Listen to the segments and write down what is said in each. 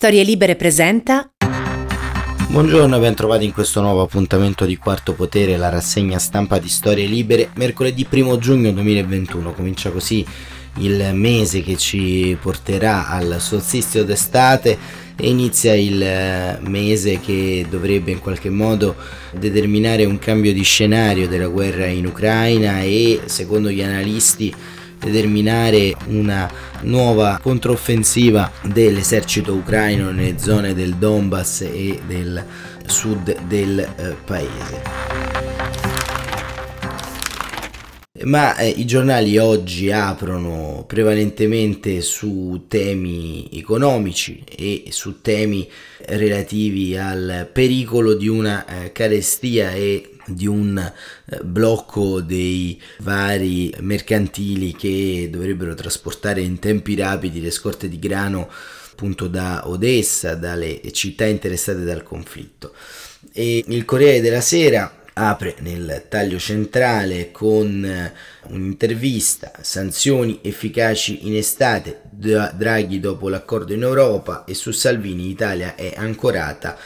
Storie Libere presenta. Buongiorno e ben trovati in questo nuovo appuntamento di Quarto Potere, la rassegna stampa di Storie Libere, mercoledì 1 giugno 2021. Comincia così il mese che ci porterà al solstizio d'estate e inizia il mese che dovrebbe in qualche modo determinare un cambio di scenario della guerra in Ucraina e secondo gli analisti determinare una nuova controffensiva dell'esercito ucraino nelle zone del Donbass e del sud del eh, paese. Ma eh, i giornali oggi aprono prevalentemente su temi economici e su temi relativi al pericolo di una eh, carestia e di un eh, blocco dei vari mercantili che dovrebbero trasportare in tempi rapidi le scorte di grano appunto da Odessa, dalle città interessate dal conflitto. E il Corriere della Sera apre nel taglio centrale con eh, un'intervista, sanzioni efficaci in estate, Draghi dopo l'accordo in Europa e su Salvini l'Italia è ancorata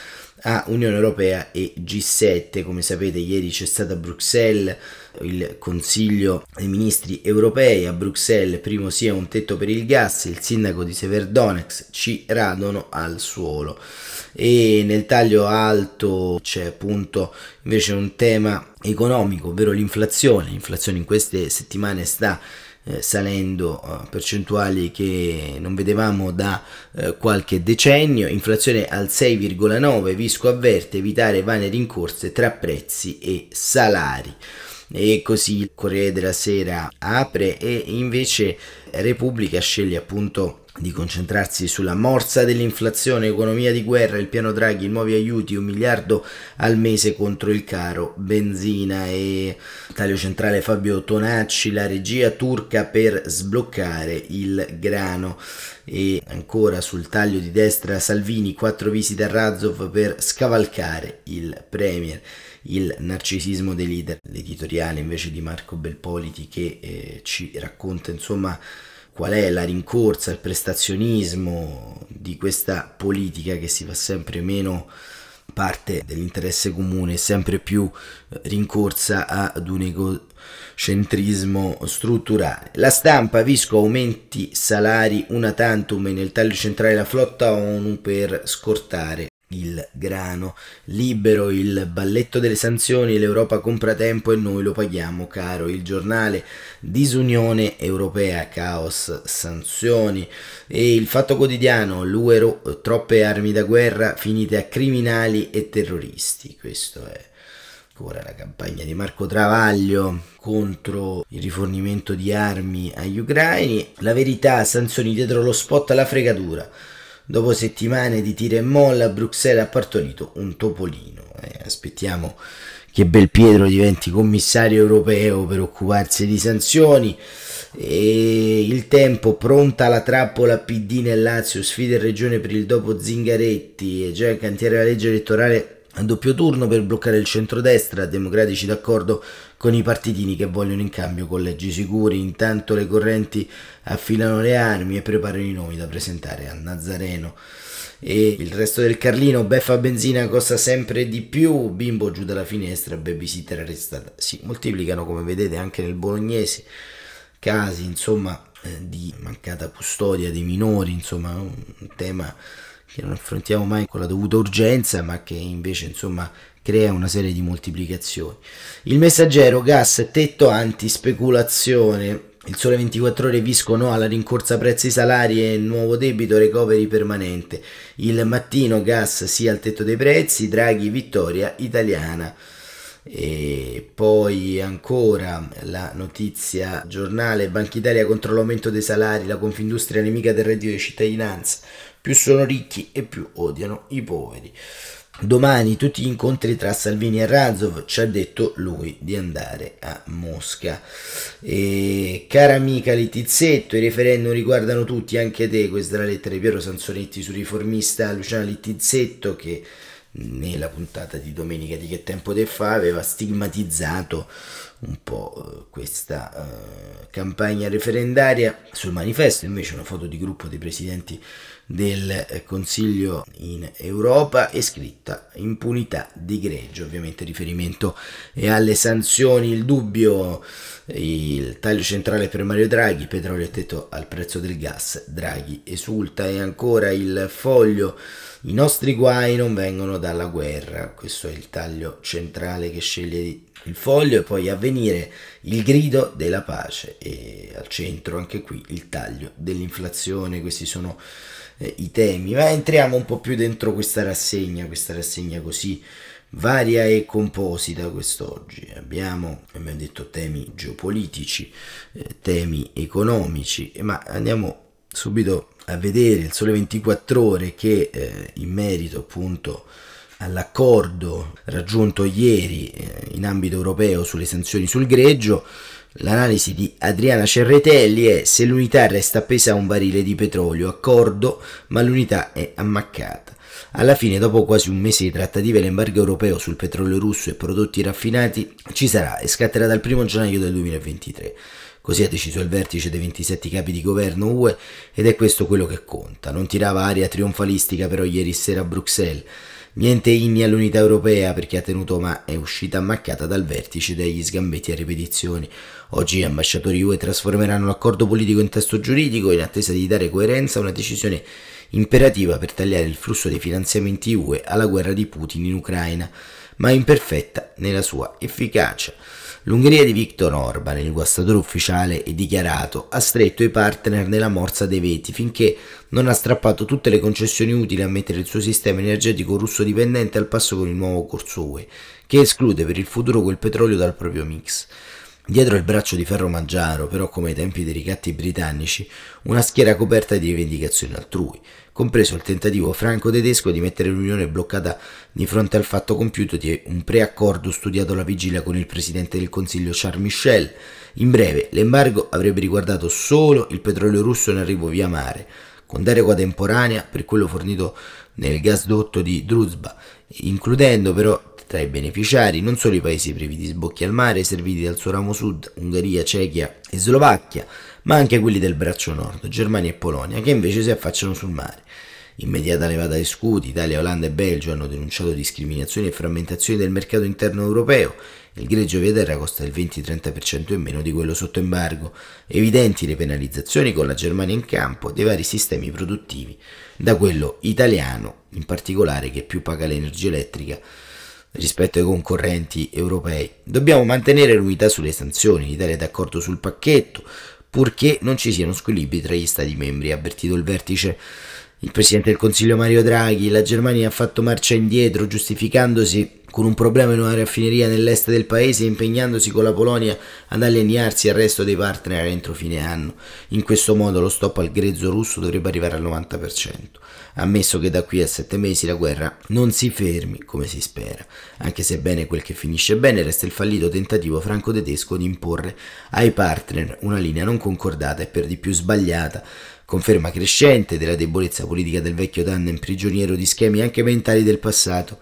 a Unione Europea e G7. Come sapete ieri c'è stato a Bruxelles il Consiglio dei Ministri Europei a Bruxelles, primo sia un tetto per il gas, il sindaco di Severdonex ci radono al suolo. E nel taglio alto c'è appunto invece un tema economico, ovvero l'inflazione. L'inflazione in queste settimane sta eh, salendo uh, percentuali che non vedevamo da uh, qualche decennio, inflazione al 6,9, Visco avverte evitare vane rincorse tra prezzi e salari. E così il Corriere della Sera apre e invece Repubblica sceglie appunto di concentrarsi sulla morsa dell'inflazione, economia di guerra, il piano Draghi, nuovi aiuti, un miliardo al mese contro il caro benzina. E taglio centrale Fabio Tonacci, la regia turca per sbloccare il grano. E ancora sul taglio di destra Salvini, quattro visite a Razov per scavalcare il premier. Il narcisismo dei leader, l'editoriale invece di Marco Belpoliti che eh, ci racconta insomma qual è la rincorsa, il prestazionismo di questa politica che si fa sempre meno parte dell'interesse comune, sempre più eh, rincorsa ad un egocentrismo strutturale. La stampa, Visco aumenti salari una tantum nel taglio centrale la flotta ONU per scortare il grano, libero il balletto delle sanzioni, l'Europa compra tempo e noi lo paghiamo caro, il giornale. Disunione europea, caos, sanzioni. E il fatto quotidiano, l'UERO, troppe armi da guerra finite a criminali e terroristi, questo è ancora la campagna di Marco Travaglio contro il rifornimento di armi agli ucraini, la verità, sanzioni dietro lo spot alla fregatura Dopo settimane di tira e molla, Bruxelles ha partorito un topolino. Eh, aspettiamo che Belpietro diventi commissario europeo per occuparsi di sanzioni. E il tempo pronta la trappola PD nel Lazio, sfida in regione per il dopo Zingaretti e già il cantiere della legge elettorale a doppio turno per bloccare il centrodestra, democratici d'accordo con i partitini che vogliono in cambio collegi sicuri, intanto le correnti affilano le armi e preparano i nomi da presentare al Nazareno. E il resto del Carlino, beffa benzina costa sempre di più, bimbo giù dalla finestra, babysitter arrestata. Si moltiplicano come vedete anche nel bolognese casi insomma eh, di mancata custodia dei minori, insomma un tema che non affrontiamo mai con la dovuta urgenza, ma che invece insomma crea una serie di moltiplicazioni. Il messaggero gas tetto anti-speculazione. Il sole 24 ore Visco no alla rincorsa prezzi salari e nuovo debito recovery permanente. Il mattino gas sì al tetto dei prezzi, Draghi vittoria italiana. E poi ancora la notizia giornale Banca Italia contro l'aumento dei salari, la Confindustria nemica del reddito di cittadinanza. Più sono ricchi e più odiano i poveri. Domani tutti gli incontri tra Salvini e Razov ci ha detto lui di andare a Mosca. E, cara amica Littizzetto, i referendum riguardano tutti, anche te. Questa è la lettera di Piero Sansonetti su riformista Luciana Littizzetto che nella puntata di domenica di Che tempo te fa aveva stigmatizzato un po' eh, questa uh, campagna referendaria sul manifesto invece una foto di gruppo dei presidenti del Consiglio in Europa è scritta impunità di greggio, ovviamente riferimento alle sanzioni, il dubbio, il taglio centrale per Mario Draghi, petrolio è tetto al prezzo del gas, Draghi esulta e ancora il foglio, i nostri guai non vengono dalla guerra, questo è il taglio centrale che sceglie il foglio e poi a venire il grido della pace e al centro anche qui il taglio dell'inflazione, questi sono eh, i temi, ma entriamo un po' più dentro questa rassegna, questa rassegna così varia e composita quest'oggi. Abbiamo, abbiamo detto, temi geopolitici, eh, temi economici, ma andiamo subito a vedere il Sole 24 ore che eh, in merito appunto all'accordo raggiunto ieri eh, in ambito europeo sulle sanzioni sul greggio L'analisi di Adriana Cerretelli è se l'unità resta appesa a un barile di petrolio, accordo, ma l'unità è ammaccata. Alla fine, dopo quasi un mese di trattative, l'embargo europeo sul petrolio russo e prodotti raffinati ci sarà e scatterà dal 1 gennaio del 2023. Così ha deciso il vertice dei 27 capi di governo UE ed è questo quello che conta. Non tirava aria trionfalistica però ieri sera a Bruxelles Niente inni all'unità europea perché ha tenuto ma è uscita ammaccata dal vertice degli sgambetti a ripetizioni. Oggi gli ambasciatori UE trasformeranno l'accordo politico in testo giuridico in attesa di dare coerenza a una decisione imperativa per tagliare il flusso dei finanziamenti UE alla guerra di Putin in Ucraina, ma imperfetta nella sua efficacia. L'Ungheria di Viktor Orban, il guastatore ufficiale e dichiarato, ha stretto i partner nella morsa dei veti finché non ha strappato tutte le concessioni utili a mettere il suo sistema energetico russo dipendente al passo con il nuovo corso UE, che esclude per il futuro quel petrolio dal proprio mix. Dietro il braccio di ferro maggiaro, però come ai tempi dei ricatti britannici, una schiera coperta di rivendicazioni altrui, compreso il tentativo franco-tedesco di mettere l'Unione bloccata di fronte al fatto compiuto di un preaccordo studiato alla vigilia con il Presidente del Consiglio Charles Michel. In breve, l'embargo avrebbe riguardato solo il petrolio russo in arrivo via mare, con deroga temporanea per quello fornito nel gasdotto di Druzhba, includendo però tra i beneficiari non solo i paesi privi di sbocchi al mare serviti dal suo ramo sud, Ungheria, Cechia e Slovacchia, ma anche quelli del braccio nord, Germania e Polonia, che invece si affacciano sul mare. Immediata levata di scudi, Italia, Olanda e Belgio hanno denunciato discriminazioni e frammentazioni del mercato interno europeo. Il greggio via terra costa il 20-30% in meno di quello sotto embargo. Evidenti le penalizzazioni con la Germania in campo dei vari sistemi produttivi, da quello italiano in particolare che più paga l'energia elettrica rispetto ai concorrenti europei. Dobbiamo mantenere l'unità sulle sanzioni, l'Italia è d'accordo sul pacchetto, purché non ci siano squilibri tra gli Stati membri, ha avvertito il vertice il Presidente del Consiglio Mario Draghi. La Germania ha fatto marcia indietro giustificandosi con un problema in una raffineria nell'est del paese, impegnandosi con la Polonia ad allinearsi al resto dei partner entro fine anno. In questo modo lo stop al grezzo russo dovrebbe arrivare al 90%, ammesso che da qui a sette mesi la guerra non si fermi come si spera, anche se bene quel che finisce bene resta il fallito tentativo franco-tedesco di imporre ai partner una linea non concordata e per di più sbagliata conferma crescente della debolezza politica del vecchio tandem prigioniero di schemi anche mentali del passato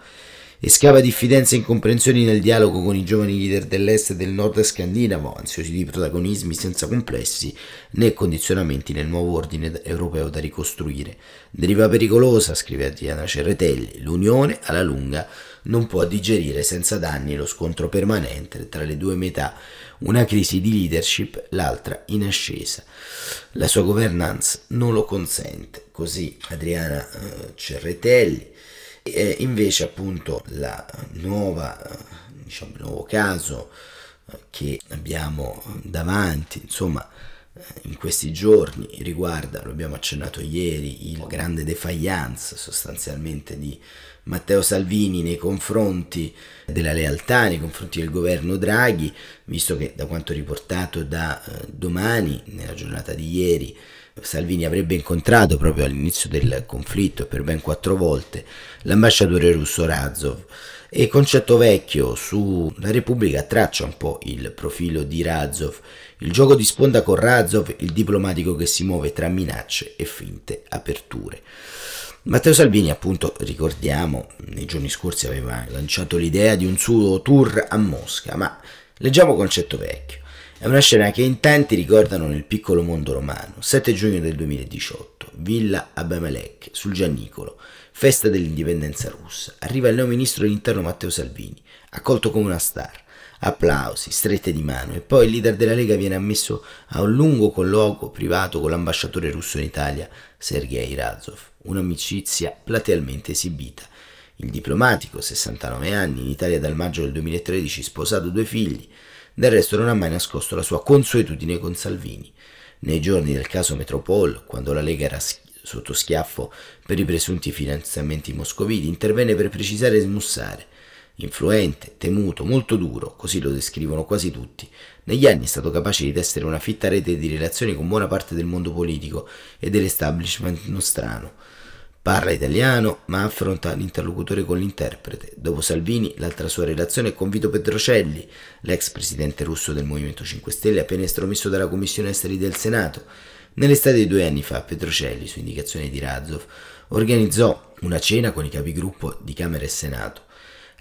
e scava diffidenza e incomprensioni nel dialogo con i giovani leader dell'est e del nord scandinavo, ansiosi di protagonismi senza complessi né condizionamenti nel nuovo ordine europeo da ricostruire. Deriva pericolosa, scrive Adriana Cerretelli, l'Unione alla lunga non può digerire senza danni lo scontro permanente tra le due metà, una crisi di leadership, l'altra in ascesa. La sua governance non lo consente. Così Adriana eh, Cerretelli e invece appunto la nuova, diciamo, il nuovo caso eh, che abbiamo davanti, insomma, eh, in questi giorni riguarda, lo abbiamo accennato ieri, il grande defiance sostanzialmente di Matteo Salvini nei confronti della lealtà, nei confronti del governo Draghi, visto che da quanto riportato da eh, domani, nella giornata di ieri, Salvini avrebbe incontrato proprio all'inizio del conflitto per ben quattro volte l'ambasciatore russo Razov e concetto vecchio sulla Repubblica traccia un po' il profilo di Razov, il gioco di sponda con Razov, il diplomatico che si muove tra minacce e finte aperture. Matteo Salvini, appunto, ricordiamo, nei giorni scorsi aveva lanciato l'idea di un suo tour a Mosca, ma leggiamo concetto vecchio. È una scena che in tanti ricordano nel piccolo mondo romano. 7 giugno del 2018, Villa Abimelech, sul Giannicolo, festa dell'indipendenza russa. Arriva il neo ministro dell'interno Matteo Salvini, accolto come una star. Applausi, strette di mano e poi il leader della Lega viene ammesso a un lungo colloquio privato con l'ambasciatore russo in Italia, Sergei Razov, un'amicizia platealmente esibita. Il diplomatico, 69 anni, in Italia dal maggio del 2013, sposato due figli, del resto non ha mai nascosto la sua consuetudine con Salvini. Nei giorni del caso Metropol, quando la Lega era sotto schiaffo per i presunti finanziamenti moscoviti, intervenne per precisare e smussare. Influente, temuto, molto duro, così lo descrivono quasi tutti, negli anni è stato capace di tessere una fitta rete di relazioni con buona parte del mondo politico e dell'establishment nostrano. Parla italiano, ma affronta l'interlocutore con l'interprete. Dopo Salvini, l'altra sua relazione è con Vito Petrocelli, l'ex presidente russo del Movimento 5 Stelle, appena estromesso dalla Commissione Esteri del Senato. Nell'estate di due anni fa, Petrocelli, su indicazione di Razov, organizzò una cena con i capigruppo di Camera e Senato.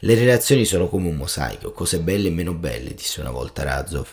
Le relazioni sono come un mosaico, cose belle e meno belle, disse una volta Razov.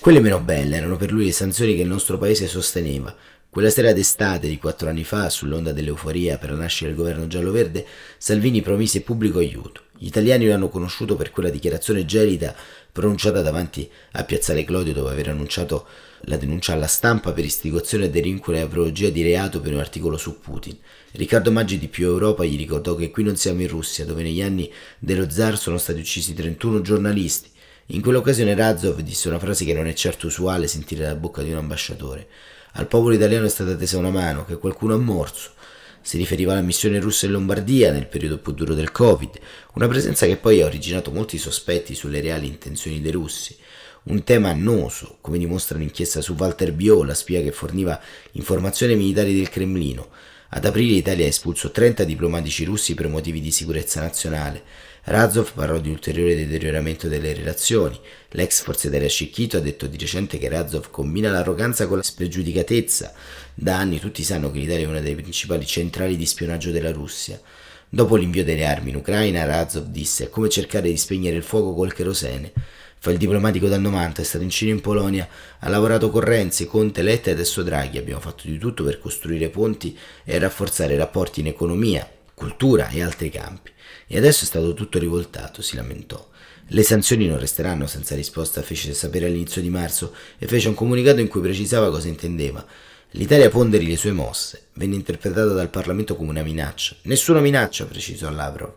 Quelle meno belle erano per lui le sanzioni che il nostro paese sosteneva, quella sera d'estate di quattro anni fa, sull'onda dell'euforia per la nascita del governo giallo-verde, Salvini promise pubblico aiuto. Gli italiani lo hanno conosciuto per quella dichiarazione gelida pronunciata davanti a Piazzale Clodio dopo aver annunciato la denuncia alla stampa per istigazione, delinquere e apologia di reato per un articolo su Putin. Riccardo Maggi di Più Europa gli ricordò che qui non siamo in Russia, dove negli anni dello zar sono stati uccisi 31 giornalisti. In quell'occasione Razov disse una frase che non è certo usuale sentire dalla bocca di un ambasciatore. Al popolo italiano è stata tesa una mano che qualcuno ha morso. Si riferiva alla missione russa in Lombardia nel periodo più duro del Covid, una presenza che poi ha originato molti sospetti sulle reali intenzioni dei russi. Un tema annoso, come dimostra l'inchiesta su Walter Bio, la spia che forniva informazioni militari del Cremlino. Ad aprile l'Italia espulso 30 diplomatici russi per motivi di sicurezza nazionale. Razov parlò di ulteriore deterioramento delle relazioni. L'ex Forza Aerea Scicchito ha detto di recente che Razov combina l'arroganza con la spregiudicatezza. Da anni tutti sanno che l'Italia è una delle principali centrali di spionaggio della Russia. Dopo l'invio delle armi in Ucraina, Razov disse è come cercare di spegnere il fuoco col kerosene. Fa il diplomatico dal 90, è stato in Cina e in Polonia, ha lavorato con Renzi, Conte, Letta e adesso Draghi. Abbiamo fatto di tutto per costruire ponti e rafforzare i rapporti in economia, cultura e altri campi. E adesso è stato tutto rivoltato, si lamentò. Le sanzioni non resteranno senza risposta, fece sapere all'inizio di marzo e fece un comunicato in cui precisava cosa intendeva. L'Italia ponderi le sue mosse. Venne interpretata dal Parlamento come una minaccia. Nessuna minaccia, precisò Lavrov.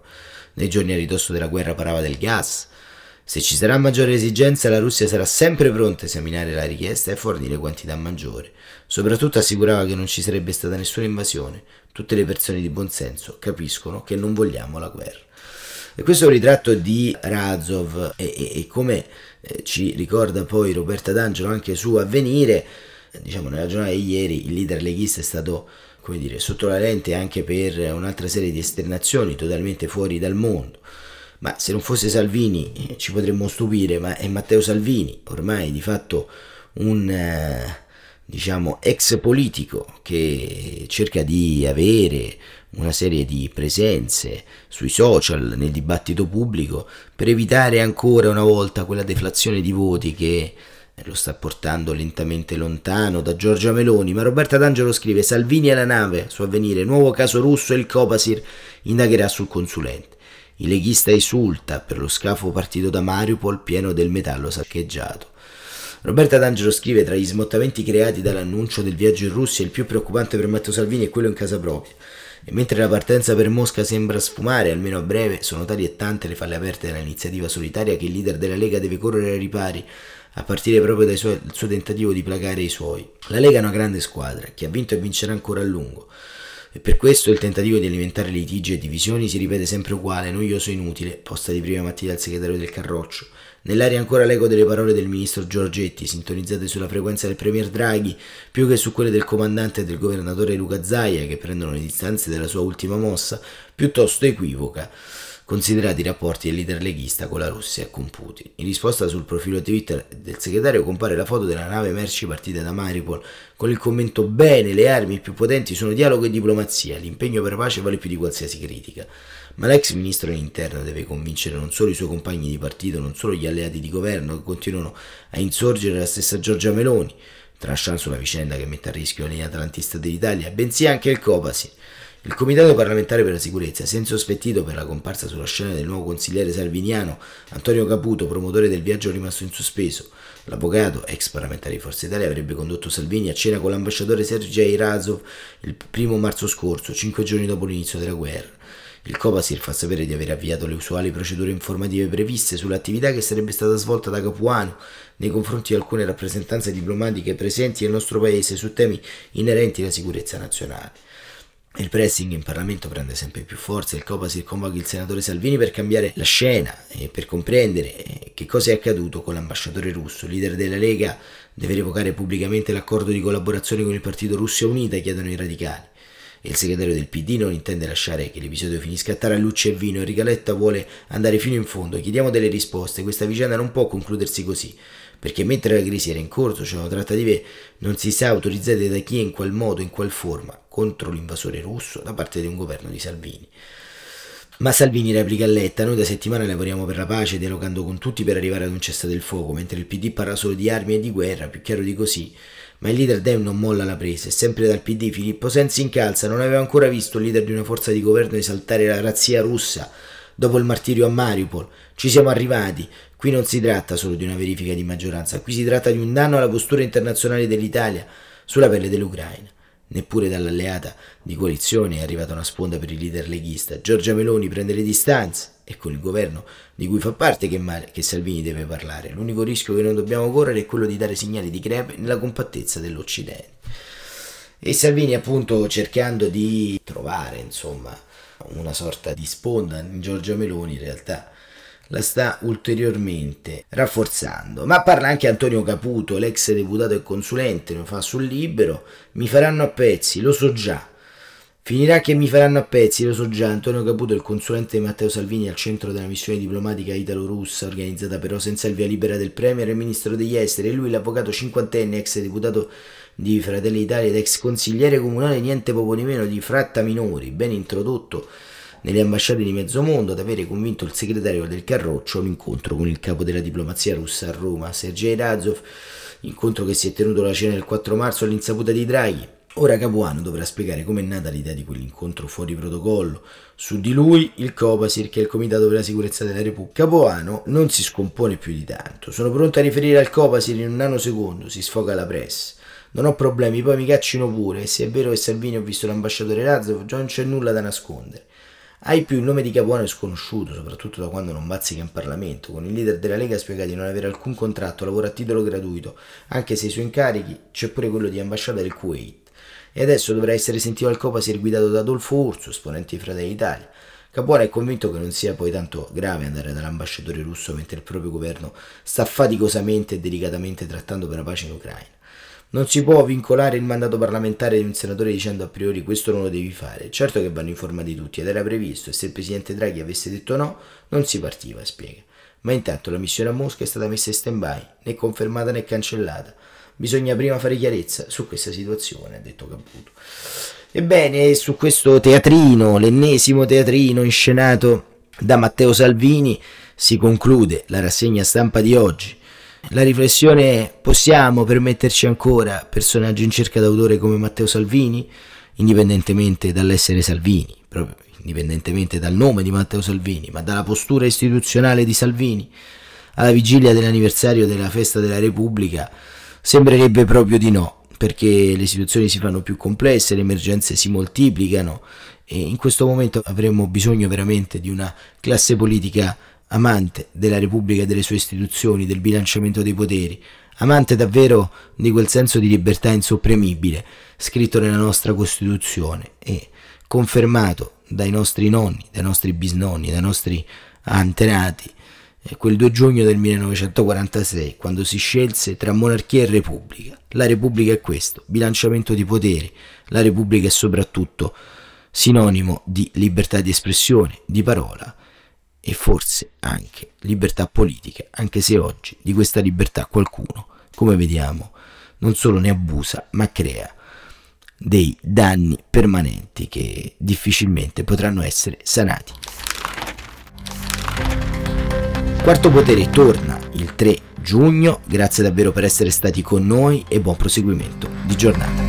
Nei giorni a ridosso della guerra parlava del gas. Se ci sarà maggiore esigenza, la Russia sarà sempre pronta a esaminare la richiesta e fornire quantità maggiori. Soprattutto assicurava che non ci sarebbe stata nessuna invasione. Tutte le persone di buon senso capiscono che non vogliamo la guerra. E questo è un ritratto di Razov e, e, e come eh, ci ricorda poi Roberta D'Angelo anche su Avvenire, diciamo nella giornata di ieri il leader leghista è stato come dire, sotto la lente anche per un'altra serie di esternazioni totalmente fuori dal mondo. Ma se non fosse Salvini eh, ci potremmo stupire, ma è Matteo Salvini, ormai di fatto un... Eh, diciamo, ex politico che cerca di avere una serie di presenze sui social, nel dibattito pubblico, per evitare ancora una volta quella deflazione di voti che lo sta portando lentamente lontano da Giorgia Meloni, ma Roberta D'Angelo scrive Salvini alla nave, su avvenire, nuovo caso russo e il Copasir indagherà sul consulente. Il leghista esulta per lo scafo partito da Mariupol pieno del metallo saccheggiato. Roberta D'Angelo scrive tra gli smottamenti creati dall'annuncio del viaggio in Russia il più preoccupante per Matteo Salvini è quello in casa propria. E mentre la partenza per Mosca sembra sfumare, almeno a breve, sono tali e tante le falle aperte dall'iniziativa solitaria che il leader della Lega deve correre ai ripari, a partire proprio dal suo, suo tentativo di placare i suoi. La Lega è una grande squadra, che ha vinto e vincerà ancora a lungo. E per questo il tentativo di alimentare litigi e divisioni si ripete sempre uguale, noioso e inutile, posta di prima mattina al segretario del Carroccio. Nell'aria ancora l'eco delle parole del ministro Giorgetti, sintonizzate sulla frequenza del premier Draghi, più che su quelle del comandante e del governatore Luca Zaia, che prendono le distanze della sua ultima mossa, piuttosto equivoca. Considerati i rapporti del leader leghista con la Russia e con Putin. In risposta sul profilo Twitter del segretario compare la foto della nave merci partita da Mariupol con il commento bene, le armi più potenti sono dialogo e diplomazia, l'impegno per la pace vale più di qualsiasi critica. Ma l'ex ministro dell'interno deve convincere non solo i suoi compagni di partito, non solo gli alleati di governo che continuano a insorgere la stessa Giorgia Meloni, tralasciando sulla vicenda che mette a rischio la linea dell'Italia, bensì anche il Copasi il Comitato parlamentare per la sicurezza si è insospettito per la comparsa sulla scena del nuovo consigliere salviniano Antonio Caputo, promotore del viaggio rimasto in sospeso. L'avvocato, ex parlamentare di Forza Italia, avrebbe condotto Salvini a cena con l'ambasciatore Sergei Razov il primo marzo scorso, cinque giorni dopo l'inizio della guerra. Il Copasir fa sapere di aver avviato le usuali procedure informative previste sull'attività che sarebbe stata svolta da Capuano nei confronti di alcune rappresentanze diplomatiche presenti nel nostro paese su temi inerenti alla sicurezza nazionale. Il pressing in Parlamento prende sempre più forza il Copasir convoca il senatore Salvini per cambiare la scena e per comprendere eh, che cosa è accaduto con l'ambasciatore russo. Il leader della Lega deve revocare pubblicamente l'accordo di collaborazione con il partito Russia Unita, chiedono i radicali. E il segretario del PD non intende lasciare che l'episodio finisca a tarallucce e vino. Enrica Letta vuole andare fino in fondo. Chiediamo delle risposte. Questa vicenda non può concludersi così perché mentre la crisi era in corso, cioè trattative non si sa autorizzate da chi e in qual modo, in qual forma, contro l'invasore russo da parte di un governo di Salvini. Ma Salvini replica a Letta, noi da settimane lavoriamo per la pace, dialogando con tutti per arrivare ad un cessate del fuoco, mentre il PD parla solo di armi e di guerra, più chiaro di così. Ma il leader Dem non molla la presa e sempre dal PD Filippo Sensi incalza, non aveva ancora visto il leader di una forza di governo esaltare la razzia russa dopo il martirio a Mariupol. Ci siamo arrivati, Qui non si tratta solo di una verifica di maggioranza, qui si tratta di un danno alla postura internazionale dell'Italia sulla pelle dell'Ucraina. Neppure dall'alleata di coalizione è arrivata una sponda per il leader leghista. Giorgia Meloni prende le distanze e con il governo di cui fa parte che, male, che Salvini deve parlare. L'unico rischio che non dobbiamo correre è quello di dare segnali di crepe nella compattezza dell'Occidente. E Salvini appunto cercando di trovare insomma una sorta di sponda in Giorgia Meloni in realtà la sta ulteriormente rafforzando. Ma parla anche Antonio Caputo, l'ex deputato e consulente, lo fa sul libero. Mi faranno a pezzi, lo so già. Finirà che mi faranno a pezzi, lo so già. Antonio Caputo, il consulente Matteo Salvini al centro della missione diplomatica italo-russa, organizzata però senza il via libera del Premier e Ministro degli Esteri, e lui l'avvocato cinquantenne, ex deputato di Fratelli d'Italia ed ex consigliere comunale niente poco di meno di Fratta Minori, ben introdotto nelle ambasciate di mezzo mondo ad avere convinto il segretario del Carroccio a un incontro con il capo della diplomazia russa a Roma, Sergei Razov, incontro che si è tenuto la cena del 4 marzo all'insaputa di Draghi. Ora Capuano dovrà spiegare com'è nata l'idea di quell'incontro fuori protocollo. Su di lui il Copasir, che è il Comitato per la Sicurezza della Repubblica. Capuano non si scompone più di tanto. Sono pronto a riferire al Copasir in un nanosecondo, si sfoga la press. Non ho problemi, poi mi caccino pure. E se è vero che Salvini ho visto l'ambasciatore Razov, già non c'è nulla da nascondere. Hai più il nome di Capuano è sconosciuto, soprattutto da quando non bazzica in Parlamento. Con il leader della Lega spiega di non avere alcun contratto, lavora a titolo gratuito, anche se i suoi incarichi c'è pure quello di ambasciatore del Kuwait. E adesso dovrà essere sentito al Copasir guidato da Adolfo Urso, esponente di Fratelli d'Italia. Capuano è convinto che non sia poi tanto grave andare dall'ambasciatore russo mentre il proprio governo sta faticosamente e delicatamente trattando per la pace in Ucraina. Non si può vincolare il mandato parlamentare di un senatore dicendo a priori questo non lo devi fare. Certo che vanno informati tutti ed era previsto e se il presidente Draghi avesse detto no, non si partiva, spiega. Ma intanto la missione a Mosca è stata messa in stand-by, né confermata né cancellata. Bisogna prima fare chiarezza su questa situazione, ha detto Caputo. Ebbene, su questo teatrino, l'ennesimo teatrino inscenato da Matteo Salvini, si conclude la rassegna stampa di oggi. La riflessione è, possiamo permetterci ancora personaggi in cerca d'autore come Matteo Salvini, indipendentemente dall'essere Salvini, proprio indipendentemente dal nome di Matteo Salvini, ma dalla postura istituzionale di Salvini, alla vigilia dell'anniversario della festa della Repubblica, sembrerebbe proprio di no, perché le situazioni si fanno più complesse, le emergenze si moltiplicano e in questo momento avremmo bisogno veramente di una classe politica amante della Repubblica e delle sue istituzioni, del bilanciamento dei poteri, amante davvero di quel senso di libertà insopprimibile scritto nella nostra Costituzione e confermato dai nostri nonni, dai nostri bisnonni, dai nostri antenati, quel 2 giugno del 1946, quando si scelse tra monarchia e repubblica. La repubblica è questo, bilanciamento di poteri, la repubblica è soprattutto sinonimo di libertà di espressione, di parola e forse anche libertà politica, anche se oggi di questa libertà qualcuno, come vediamo, non solo ne abusa, ma crea dei danni permanenti che difficilmente potranno essere sanati. Quarto potere torna il 3 giugno, grazie davvero per essere stati con noi e buon proseguimento di giornata.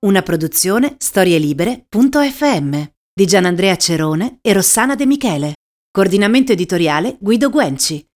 Una produzione storielibere.fm di Gianandrea Cerone e Rossana De Michele. Coordinamento editoriale Guido Guenci.